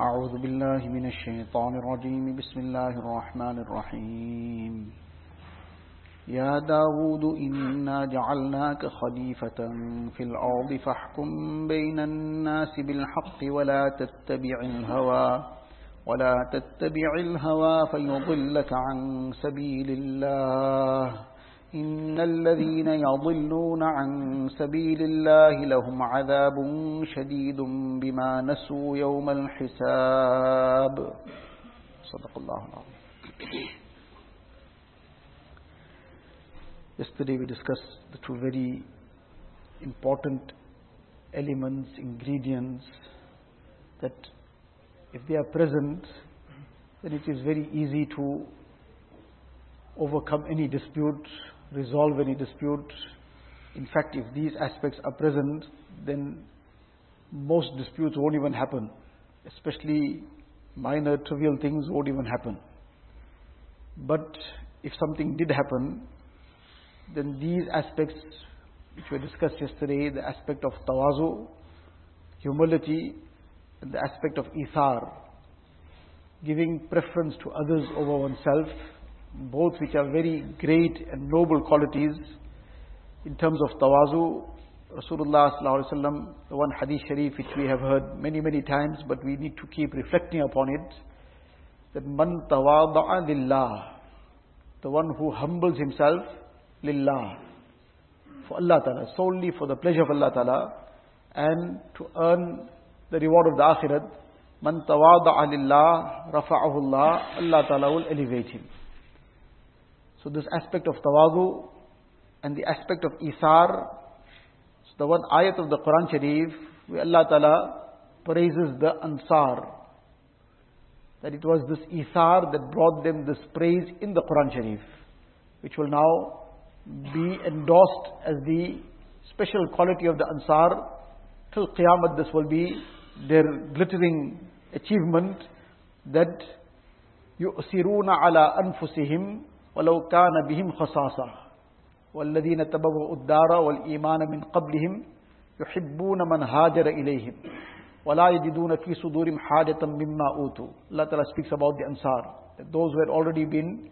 أعوذ بالله من الشيطان الرجيم. بسم الله الرحمن الرحيم. يا داود إنا جعلناك خليفة في الأرض فاحكم بين الناس بالحق ولا تتبع الهوى ولا تتبع الهوى فيضلك عن سبيل الله. إن الذين يضلون عن سبيل الله لهم عذاب شديد بما نسوا يوم الحساب صدق الله العظيم Yesterday we discussed the two very important elements, ingredients that if they are present, then it is very easy to overcome any dispute, resolve any dispute. In fact, if these aspects are present, then most disputes won't even happen. Especially minor, trivial things won't even happen. But if something did happen, then these aspects which were discussed yesterday, the aspect of tawazu, humility, and the aspect of ithar, giving preference to others over oneself, both which are very great and noble qualities. In terms of tawazu, Rasulullah sallallahu the one hadith sharif which we have heard many many times, but we need to keep reflecting upon it, that man tawada'a lillah, the one who humbles himself lillah, for Allah Ta'ala, solely for the pleasure of Allah Ta'ala, and to earn the reward of the akhirat, man tawada'a lillah, rafa'ahu Allah, Allah Ta'ala will elevate him. So this aspect of tawazu and the aspect of isar, so the one ayat of the Quran Sharif, where Allah Ta'ala praises the Ansar. That it was this isar that brought them this praise in the Quran Sharif, which will now be endorsed as the special quality of the Ansar. Till Qiyamah this will be their glittering achievement that يؤثرون على أنفسهم ولو كان بهم خصاصة والذين تبوأوا الدار والإيمان من قبلهم يحبون من هاجر إليهم ولا يجدون في صدورهم حاجة مما أوتوا Allah Ta'ala speaks about the Ansar that those who had already been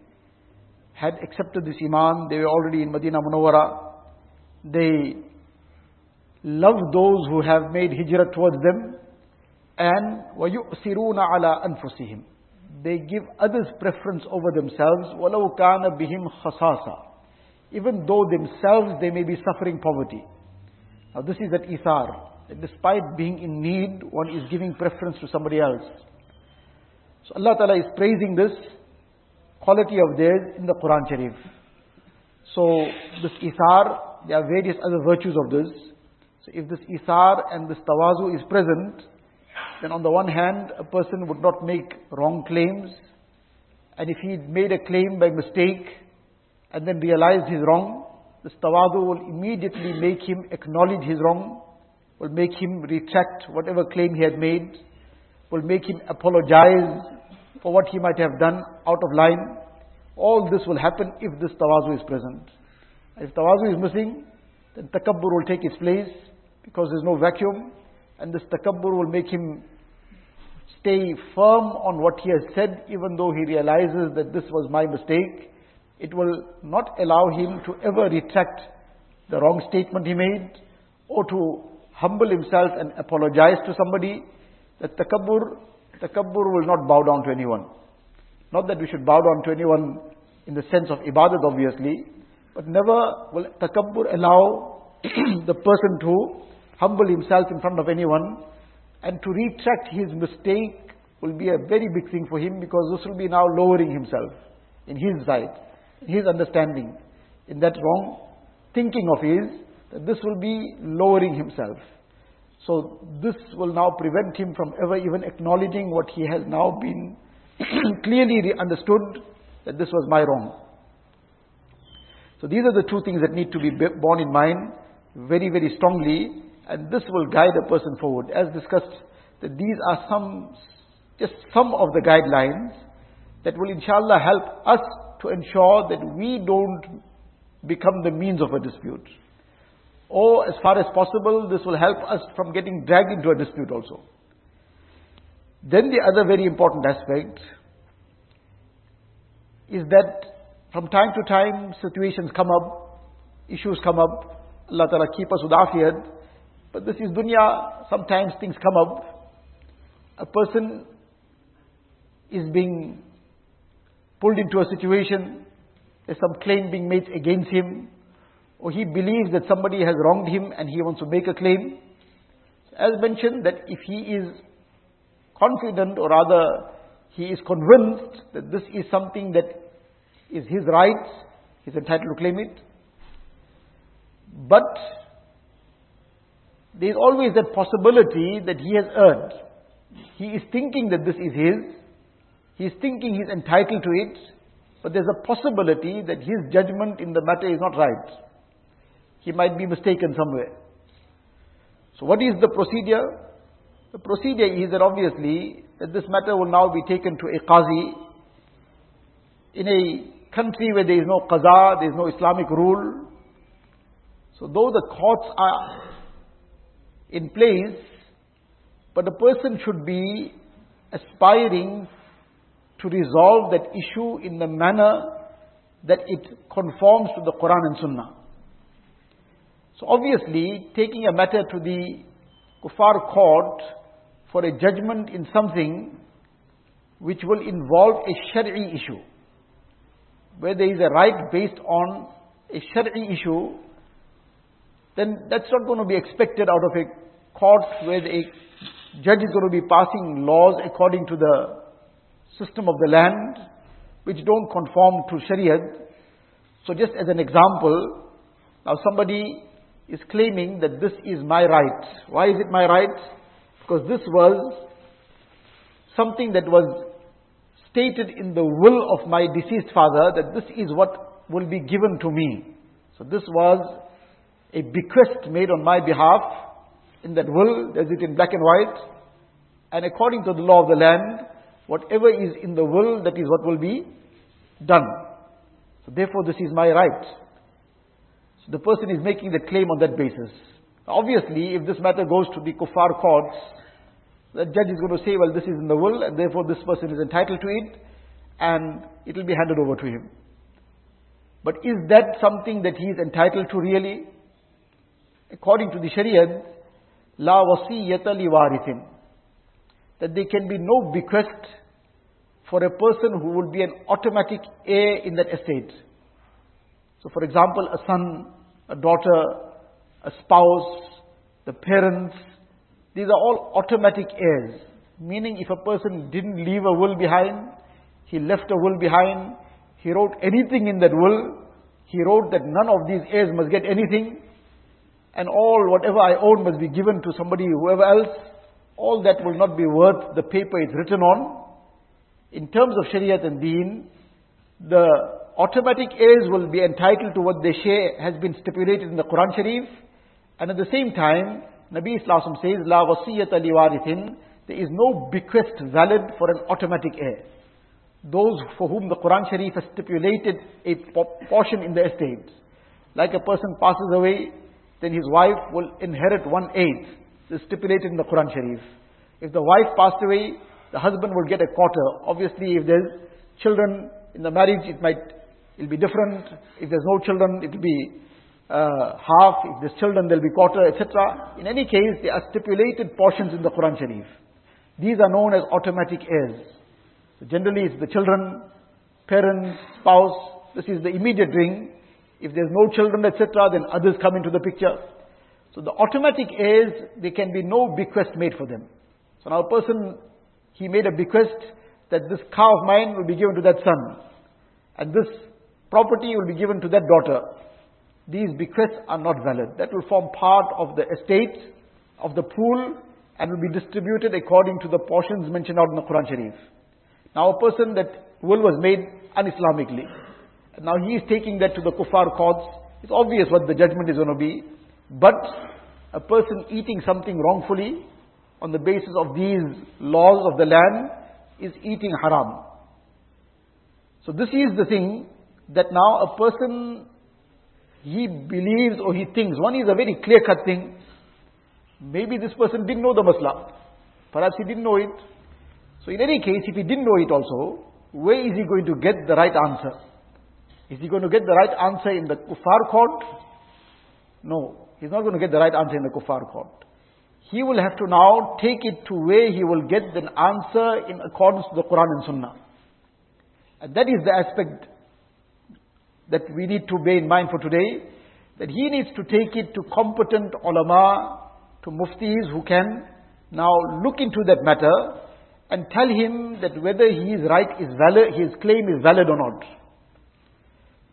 had accepted this Iman they were already in Medina Munawwara they love those who have made hijrah towards them and وَيُؤْثِرُونَ عَلَىٰ أَنفُسِهِمْ they give others preference over themselves وَلَوْ كَانَ بِهِمْ خَصَاصًا even though themselves they may be suffering poverty now this is that ithar that despite being in need one is giving preference to somebody else so Allah Ta'ala is praising this quality of theirs in the Quran Sharif so this ithar there are various other virtues of this so if this ithar and this tawazu is present then on the one hand, a person would not make wrong claims. And if he made a claim by mistake and then realized his wrong, this tawadu will immediately make him acknowledge his wrong, will make him retract whatever claim he had made, will make him apologize for what he might have done out of line. All this will happen if this tawazu is present. If tawazu is missing, then takabbur will take its place because there's no vacuum and this takabbur will make him stay firm on what he has said, even though he realizes that this was my mistake. It will not allow him to ever retract the wrong statement he made, or to humble himself and apologize to somebody. That takabbur, takabbur will not bow down to anyone. Not that we should bow down to anyone in the sense of ibadat, obviously, but never will takabbur allow the person to humble himself in front of anyone and to retract his mistake will be a very big thing for him because this will be now lowering himself in his sight, in his understanding, in that wrong thinking of his, that this will be lowering himself. So this will now prevent him from ever even acknowledging what he has now been clearly understood that this was my wrong. So these are the two things that need to be borne in mind very, very strongly and this will guide a person forward. As discussed, that these are some, just some of the guidelines that will inshallah help us to ensure that we don't become the means of a dispute. Or as far as possible, this will help us from getting dragged into a dispute also. Then the other very important aspect is that from time to time situations come up, issues come up. Allah Ta'ala keep us with afiyat. But this is dunya, sometimes things come up. A person is being pulled into a situation, there's some claim being made against him, or he believes that somebody has wronged him and he wants to make a claim. As mentioned, that if he is confident or rather he is convinced that this is something that is his right, he's entitled to claim it. But there is always that possibility that he has earned. He is thinking that this is his, he is thinking he is entitled to it, but there's a possibility that his judgment in the matter is not right. He might be mistaken somewhere. So what is the procedure? The procedure is that obviously that this matter will now be taken to a qazi in a country where there is no qaza, there is no Islamic rule. So though the courts are in place, but a person should be aspiring to resolve that issue in the manner that it conforms to the Quran and Sunnah. So obviously, taking a matter to the kuffar court for a judgment in something which will involve a shari'i issue, where there is a right based on a shari'i issue, then that's not going to be expected out of a court where a judge is going to be passing laws according to the system of the land, which don't conform to Shariah. So just as an example, now somebody is claiming that this is my right. Why is it my right? Because this was something that was stated in the will of my deceased father that this is what will be given to me. So this was a bequest made on my behalf in that will, there's it in black and white. And according to the law of the land, whatever is in the will, that is what will be done. So therefore this is my right So the person is making the claim on that basis. Obviously, if this matter goes to the kuffar courts, the judge is going to say, well, this is in the will, and therefore this person is entitled to it, and it will be handed over to him. But is that something that he is entitled to really? According to the Sharia, la wasiyata li warithin. That there can be no bequest for a person who will be an automatic heir in that estate. So for example, a son a daughter, a spouse, the parents, these are all automatic heirs. Meaning if a person didn't leave a will behind, he left a will behind, he wrote anything in that will, he wrote that none of these heirs must get anything, and all whatever I own must be given to somebody, whoever else, all that will not be worth the paper it's written on. In terms of Shariat and Deen, the automatic heirs will be entitled to what they share has been stipulated in the Quran Sharif. And at the same time, Nabi Islam says, La wasiyata liwarithin, there is no bequest valid for an automatic heir. Those for whom the Quran Sharif has stipulated a portion in the estate. Like a person passes away, then his wife will inherit one eighth. This is stipulated in the Quran Sharif. If the wife passed away, the husband will get a quarter. Obviously, if there's children in the marriage, it might it'll be different. If there's no children, it'll be uh, half. If there's children, there'll be quarter, etc. In any case, there are stipulated portions in the Quran Sharif. These are known as automatic heirs. So generally, it's the children, parents, spouse. This is the immediate ring. If there's no children, etc., then others come into the picture. So the automatic heirs, there can be no bequest made for them. So now a person, he made a bequest that this car of mine will be given to that son. And this property will be given to that daughter. These bequests are not valid. That will form part of the estate, of the pool, and will be distributed according to the portions mentioned out in the Quran Sharif. Now a person that will was made un-Islamically, now he is taking that to the kuffar courts. It's obvious what the judgment is going to be. But a person eating something wrongfully on the basis of these laws of the land is eating haram. So this is the thing that now a person, he believes or he thinks, one is a very clear cut thing. Maybe this person didn't know the masla. Perhaps he didn't know it. So in any case, if he didn't know it also, where is he going to get the right answer? Is he going to get the right answer in the kuffar court? No, he's not going to get the right answer in the kuffar court. He will have to now take it to where he will get the answer in accordance to the Quran and Sunnah. And that is the aspect that we need to bear in mind for today, that he needs to take it to competent ulama, to muftis who can now look into that matter and tell him that whether his right is valid, his claim is valid or not.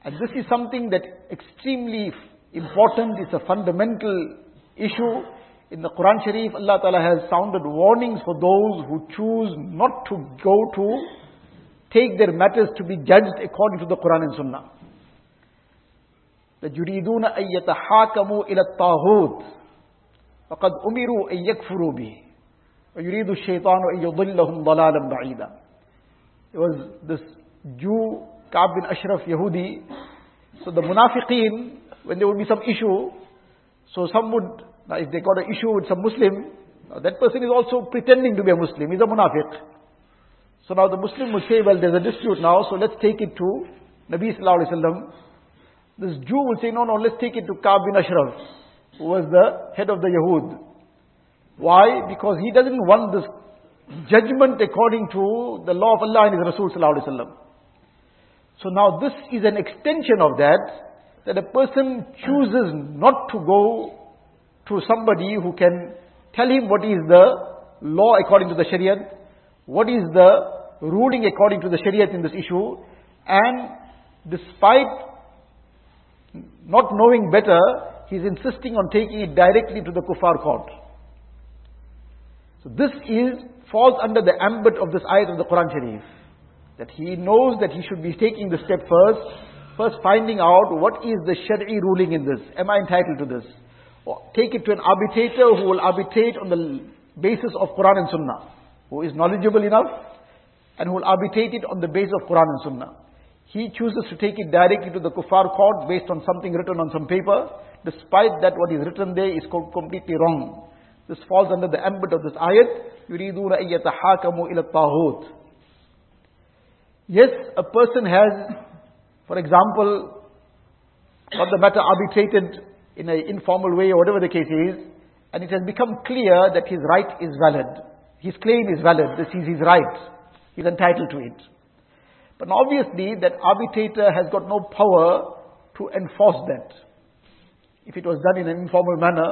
And this is something that extremely important, it's a fundamental issue. In the Quran Sharif, Allah Ta'ala has sounded warnings for those who choose not to go to take their matters to be judged according to the Quran and Sunnah. That يريدون أن يتحاكموا إلى الطاغوت فقد أمروا أن يكفروا به ويريد الشيطان أن يضلهم ضلالا بعيدا It was this Jew, Ka'b bin Ashraf, Yahudi. So the munafiqeen, when there would be some issue, so some would, if they got an issue with some Muslim, that person is also pretending to be a Muslim, he's a munafiq. So now the Muslim would say, well, there's a dispute now, so let's take it to Nabi Sallallahu Alaihi Wasallam. This Jew will say, no, no, let's take it to Ka'b bin Ashraf, who was the head of the Yahud. Why? Because he doesn't want this judgment according to the law of Allah and His Rasul Sallallahu Alaihi Wasallam. So now this is an extension of that, that a person chooses not to go to somebody who can tell him what is the law according to the Sharia, what is the ruling according to the Sharia in this issue, and despite not knowing better, he's insisting on taking it directly to the kuffar court. So this is, falls under the ambit of this ayat of the Quran Sharif. That he knows that he should be taking the step first, first finding out what is the Shari'i ruling in this. Am I entitled to this? Or take it to an arbitrator who will arbitrate on the basis of Quran and Sunnah who is knowledgeable enough and who will arbitrate it on the basis of Quran and Sunnah. He chooses to take it directly to the kuffar court based on something written on some paper. Despite that, what is written there is completely wrong. This falls under the ambit of this ayat. يُرِيدُونَ أَن يَتَحَاكَمُوا إِلَى الطَّاغُوتِ Yes, a person has, for example, got the matter arbitrated in an informal way or whatever the case is, and it has become clear that his right is valid. His claim is valid. This is his right. He's entitled to it. But obviously, that arbitrator has got no power to enforce that. If it was done in an informal manner,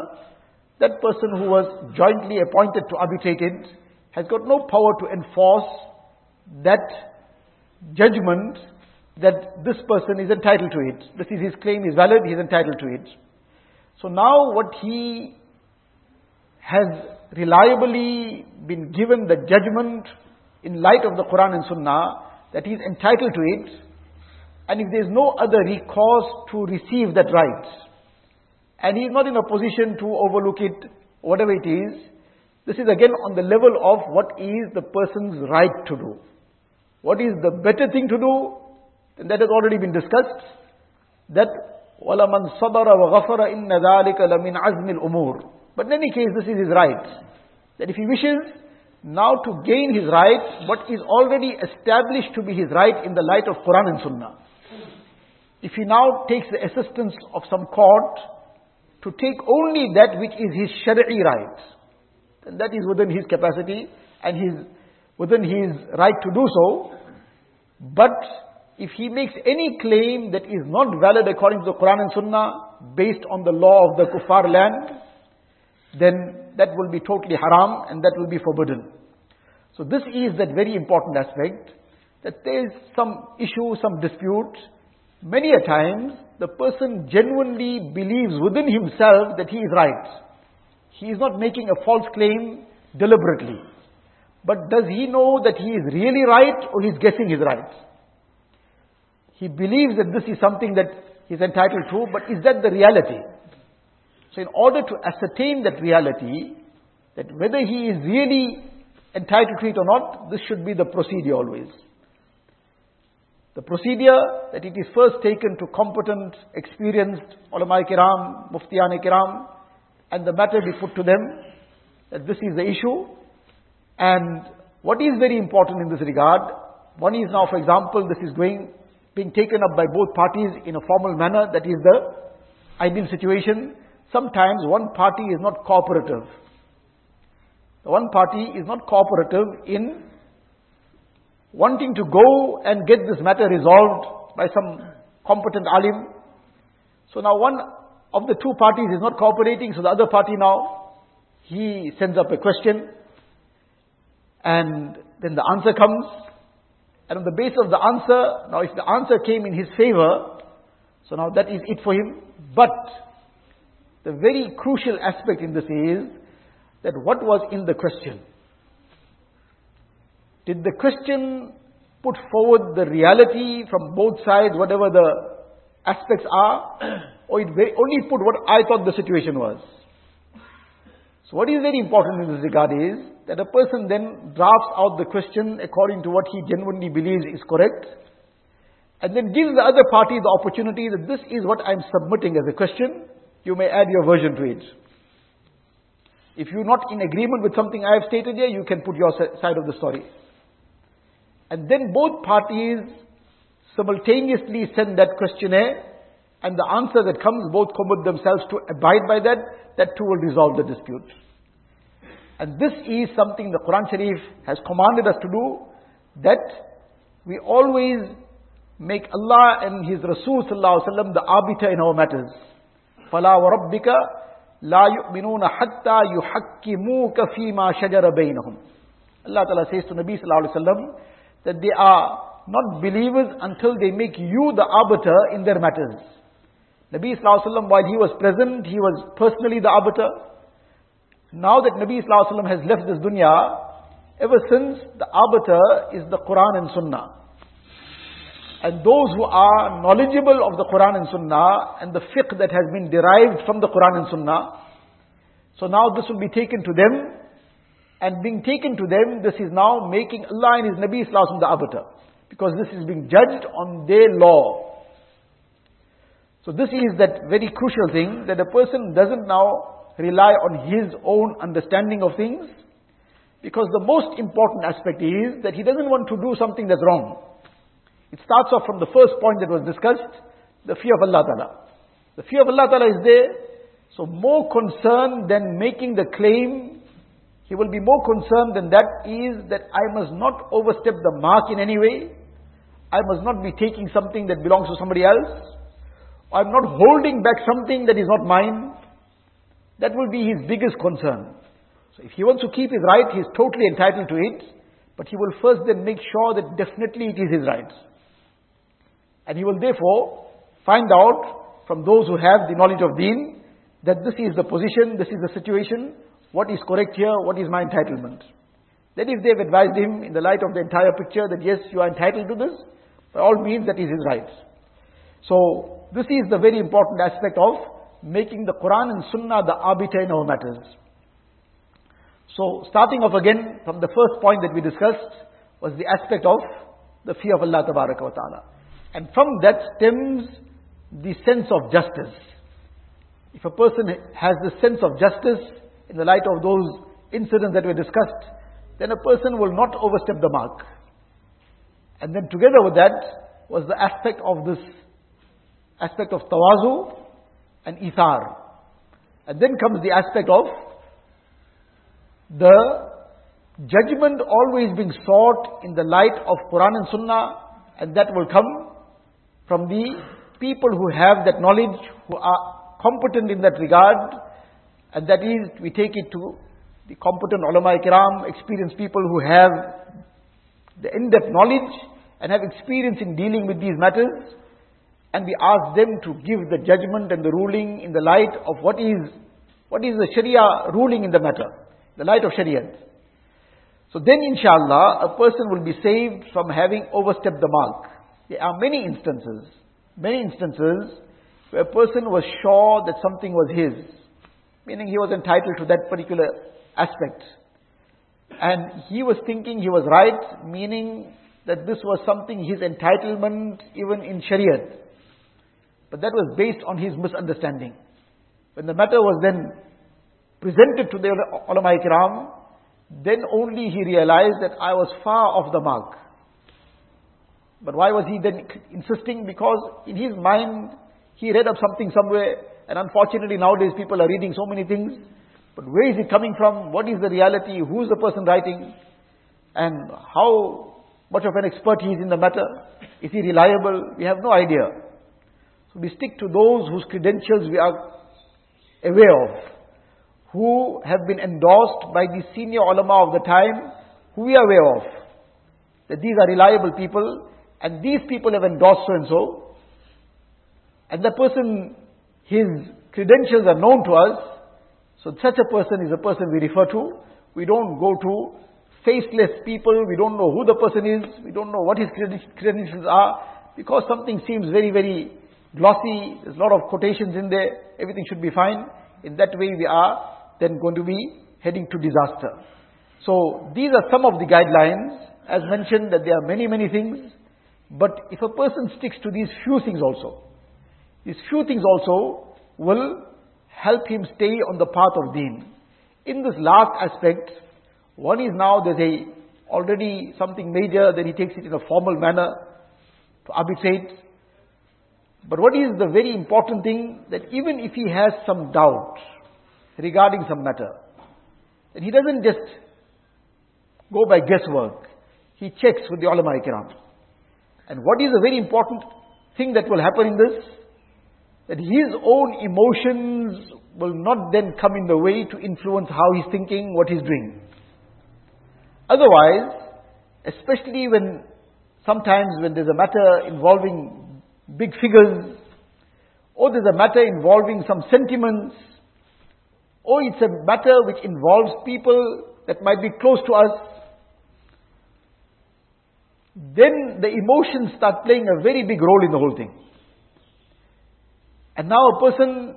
that person who was jointly appointed to arbitrate it has got no power to enforce that judgment that this person is entitled to it. This is his claim is valid, he is entitled to it. So now what he has reliably been given the judgment in light of the Quran and Sunnah that he is entitled to it, and if there is no other recourse to receive that right, and he is not in a position to overlook it, whatever it is, this is again on the level of what is the person's right to do. What is the better thing to do? And that has already been discussed. That وَلَمَنْ صَبَرَ وَغَفَرَ إِنَّ ذَلِكَ لَمِنْ عَزْمِ الْأُمُورِ But in any case, this is his right. That if he wishes now to gain his right, what is already established to be his right in the light of Quran and Sunnah. If he now takes the assistance of some court to take only that which is his Shari'i right, then that is within his capacity and his, within his right to do so. but if he makes any claim that is not valid according to the Quran and Sunnah, based on the law of the kuffar land, then that will be totally haram and that will be forbidden. So this is that very important aspect that there is some issue, some dispute. Many a times the person genuinely believes within himself that he is right. He is not making a false claim deliberately. But does he know that he is really right or he's guessing his right? He believes that this is something that he's entitled to, but is that the reality? So in order to ascertain that reality, that whether he is really entitled to it or not, this should be the procedure always. The procedure that it is first taken to competent, experienced ulama kiram, muftiyan kiram, and the matter be put to them that this is the issue, and What is very important in this regard? One is now, for example, this is going, being taken up by both parties in a formal manner. That is the ideal situation. Sometimes one party is not cooperative. One party is not cooperative in wanting to go and get this matter resolved by some competent alim. So now one of the two parties is not cooperating, so the other party now, he sends up a question, and then the answer comes, and on the basis of the answer, now if the answer came in his favor, so now that is it for him. But the very crucial aspect in this is that what was in the question? Did the question put forward the reality from both sides, whatever the aspects are, or it only put what I thought the situation was? So what is very important in this regard is that a person then drafts out the question according to what he genuinely believes is correct, and then gives the other party the opportunity that this is what I'm submitting as a question, you may add your version to it. If you're not in agreement with something I have stated here, you can put your side of the story. And then both parties simultaneously send that questionnaire, and the answer that comes, both commit themselves to abide by that, that too will resolve the dispute. And this is something the Quran Sharif has commanded us to do, that we always make Allah and His Rasul the arbiter in our matters. فَلَا وَرَبِّكَ لَا يُؤْمِنُونَ حَتَّى يُحَكِّمُوكَ فِي مَا شَجَرَ بَيْنَهُمْ Allah Ta'ala says to Nabi Sallallahu Alaihi Wasallam that they are not believers until they make you the arbiter in their matters. Nabi Sallallahu Alaihi Wasallam, while he was present, he was personally the arbiter. Now that Nabi Wasallam has left this dunya, ever since the arbiter is the Quran and Sunnah. And those who are knowledgeable of the Quran and Sunnah and the fiqh that has been derived from the Quran and Sunnah. So now this will be taken to them. And being taken to them, this is now making Allah and His Nabi Islam the arbiter. Because this is being judged on their law. So this is that very crucial thing that a person doesn't now rely on his own understanding of things. Because the most important aspect is that he doesn't want to do something that's wrong. It starts off from the first point that was discussed, the fear of Allah Ta'ala. The fear of Allah Ta'ala is there. So more concerned than making the claim, he will be more concerned than that is that I must not overstep the mark in any way. I must not be taking something that belongs to somebody else. I'm not holding back something that is not mine. That will be his biggest concern. So if he wants to keep his right, he is totally entitled to it. But he will first then make sure that definitely it is his right. And he will therefore find out from those who have the knowledge of deen that this is the position, this is the situation, what is correct here, what is my entitlement. Then if they've advised him in the light of the entire picture that yes, you are entitled to this, by all means that is his right. So this is the very important aspect of making the Quran and Sunnah the arbiter in our matters. So starting off again from the first point that we discussed was the aspect of the fear of Allah wa Ta'ala. And from that stems the sense of justice. If a person has the sense of justice in the light of those incidents that were discussed, then a person will not overstep the mark. And then together with that was the aspect of this aspect of tawazu and ithar. And then comes the aspect of the judgment always being sought in the light of Quran and Sunnah, and that will come from the people who have that knowledge, who are competent in that regard, and that is, we take it to the competent ulama kiram, experienced people who have the in-depth knowledge and have experience in dealing with these matters, and we ask them to give the judgment and the ruling in the light of what is what is the Sharia ruling in the matter, the light of Sharia. So then, inshallah, a person will be saved from having overstepped the mark. There are many instances, many instances where a person was sure that something was his, meaning he was entitled to that particular aspect. And he was thinking he was right, meaning that this was something his entitlement even in Shariat. But that was based on his misunderstanding. When the matter was then presented to the ulama ikram, then only he realized that I was far off the mark. But why was he then insisting? Because in his mind, he read up something somewhere, and unfortunately nowadays people are reading so many things. But where is it coming from? What is the reality? Who is the person writing? And how much of an expert he is in the matter? Is he reliable? We have no idea. So we stick to those whose credentials we are aware of, who have been endorsed by the senior ulama of the time, who we are aware of. That these are reliable people, and these people have endorsed so and so. And the person, his credentials are known to us, so such a person is a person we refer to. We don't go to faceless people. We don't know who the person is. We don't know what his credentials are. Because something seems very, very glossy. There's a lot of quotations in there. Everything should be fine. In that way we are then going to be heading to disaster. So these are some of the guidelines. As mentioned that there are many, many things. But if a person sticks to these few things also, these few things also will help him stay on the path of deen. In this last aspect, one is now there's a already something major, then he takes it in a formal manner to arbitrate. But what is the very important thing that even if he has some doubt regarding some matter, then he doesn't just go by guesswork. He checks with the ulama ikram. And what is a very important thing that will happen in this? that his own emotions will not then come in the way to influence how he's thinking, what he's doing. Otherwise, especially when sometimes when there's a matter involving big figures, or there's a matter involving some sentiments, or it's a matter which involves people that might be close to us, then the emotions start playing a very big role in the whole thing. And now a person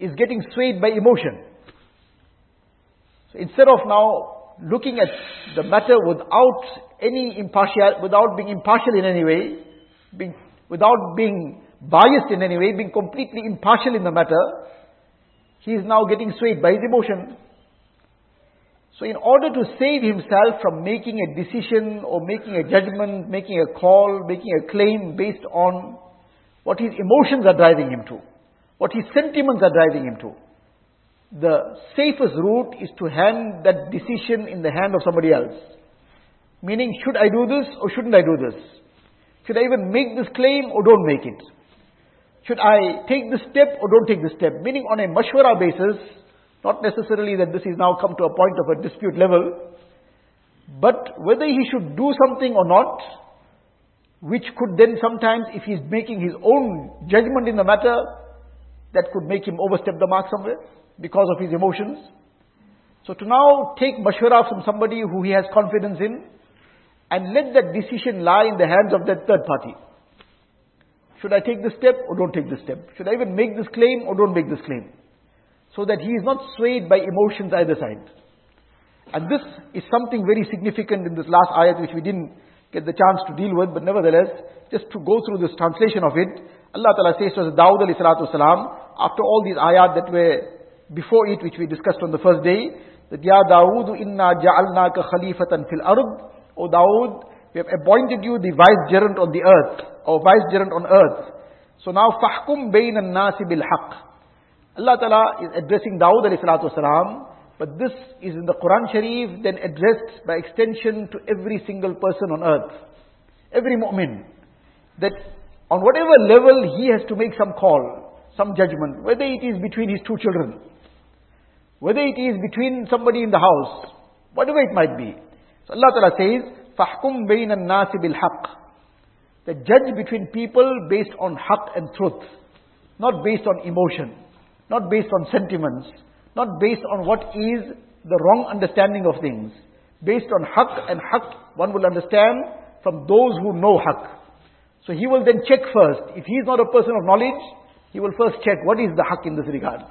is getting swayed by emotion. So instead of now looking at the matter without any impartial, without being impartial in any way, being, without being biased in any way, being completely impartial in the matter, he is now getting swayed by his emotion. So in order to save himself from making a decision or making a judgment, making a call, making a claim based on what his emotions are driving him to, what his sentiments are driving him to. The safest route is to hand that decision in the hand of somebody else. Meaning, should I do this or shouldn't I do this? Should I even make this claim or don't make it? Should I take this step or don't take this step? Meaning on a mashwara basis, not necessarily that this is now come to a point of a dispute level, but whether he should do something or not, which could then sometimes, if he's making his own judgment in the matter, that could make him overstep the mark somewhere because of his emotions. So to now take mashwara from somebody who he has confidence in and let that decision lie in the hands of that third party. Should I take this step or don't take this step? Should I even make this claim or don't make this claim? So that he is not swayed by emotions either side. And this is something very significant in this last ayat which we didn't get the chance to deal with, but nevertheless, just to go through this translation of it, Allah Ta'ala says to us, Dawud alayhi salatu salam, after all these ayat that were before it, which we discussed on the first day, that Ya Dawud inna ja'alnaka khalifatan fil ard, Oh, o Dawud, we have appointed you the vicegerent on the earth, or vicegerent on earth. So now, bayn al-nasi bil haqq. Allah Ta'ala is addressing Dawud alayhi but this is in the Quran Sharif, then addressed by extension to every single person on earth. Every mu'min. That on whatever level he has to make some call, some judgment, whether it is between his two children, whether it is between somebody in the house, whatever it might be. So Allah Ta'ala says, فَحْكُمْ بَيْنَ النَّاسِ بِالْحَقِّ The judge between people based on haqq and truth, not based on emotion, not based on sentiments, not based on what is the wrong understanding of things. Based on haqq and haqq, one will understand from those who know haqq. So he will then check first. If he is not a person of knowledge, he will first check what is the haqq in this regard.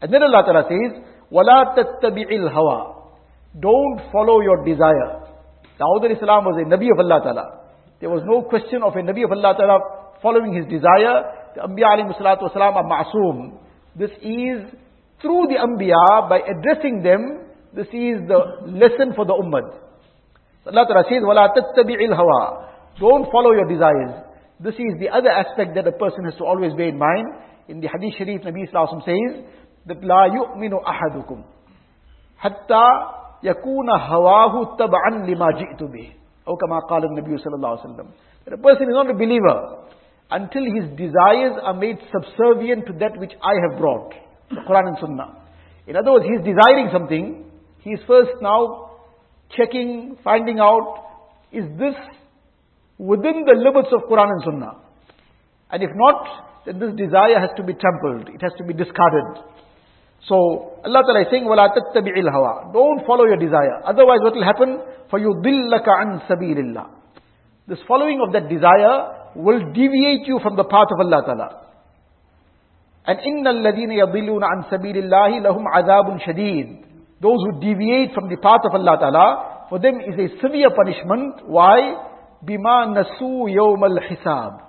And then Allah Ta'ala says, وَلَا تَتَّبِعِ الْهَوَىٰ Don't follow your desire. Dawud al-Islam was a Nabi of Allah Ta'ala. There was no question of a Nabi of Allah Ta'ala following his desire. The Anbiya alayhi salatu wasalam are ma'soom. This is through the Anbiya by addressing them This is the lesson for the ummah. Allah Ta'ala says, وَلَا تَتَّبِعِ الْهَوَىٰ Don't follow your desires. This is the other aspect that a person has to always bear in mind. In the Hadith Sharif, Nabi Sallallahu says that لَا يُؤْمِنُ أَحَدُكُمْ حَتَّى يَكُونَ هَوَاهُ تَبْعًا لِمَا جِئْتُ بِهِ أو كما قال النبي صلى الله عليه وسلم. That a person is not a believer until his desires are made subservient to that which I have brought. The Quran and Sunnah. In other words, he is desiring something. He is first now checking, finding out, is this within the limits of Quran and Sunnah? And if not, then this desire has to be trampled. It has to be discarded. So, Allah Ta'ala is saying, وَلَا تَتَّبِعِ الْهَوَىٰ Don't follow your desire. Otherwise what will happen? فَيُضِلَّكَ عَنْ سَبِيلِ اللَّهِ This following of that desire will deviate you from the path of Allah Ta'ala. And إِنَّ الَّذِينَ يَضِلُّونَ عَنْ سَبِيلِ اللَّهِ لَهُمْ عَذَابٌ شَدِيدٌ Those who deviate from the path of Allah Ta'ala, for them is a severe punishment. Why? bima nasu yawm al-hisab.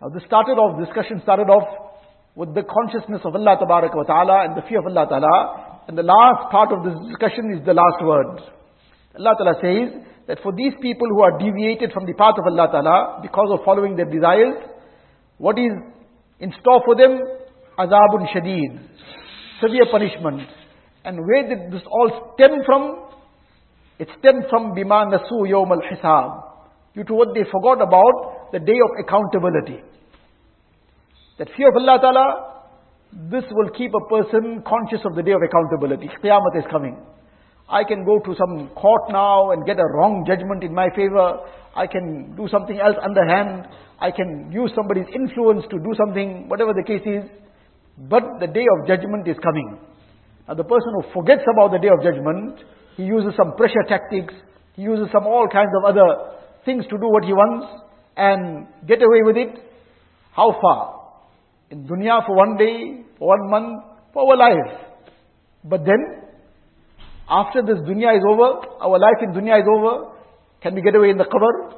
Now this started off, discussion started off with the consciousness of Allah wa ta'ala and the fear of Allah ta'ala. And the last part of this discussion is the last word. Allah ta'ala says that for these people who are deviated from the path of Allah ta'ala because of following their desires, what is in store for them? Azabun shadeed. Severe punishment. And where did this all stem from? It stemmed from bima nasu yawm al-hisab. Due to what they forgot about the day of accountability. That fear of Allah Ta'ala, this will keep a person conscious of the day of accountability. Qiyamah is coming. I can go to some court now and get a wrong judgment in my favor. I can do something else underhand. I can use somebody's influence to do something, whatever the case is. But the day of judgment is coming. Now the person who forgets about the day of judgment, he uses some pressure tactics. He uses some all kinds of other things to do what he wants and get away with it. How far? In dunya for one day, for one month, for our life. But then, after this dunya is over, our life in dunya is over, can we get away in the qabr?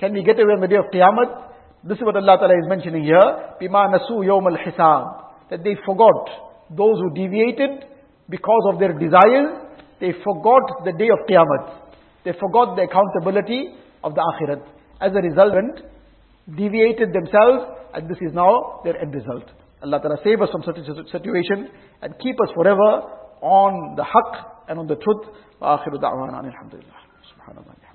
Can we get away on the day of Qiyamah? This is what Allah Ta'ala is mentioning here. Bima nasu yawm al-hisab. That they forgot those who deviated because of their desires they forgot the day of Qiyamah. They forgot the accountability of the Akhirat. As a result, deviated themselves, and this is now their end result. Allah Ta'ala save us from such a situation and keep us forever on the haqq and on the truth. وآخر دعوانا الحمد لله سبحان الله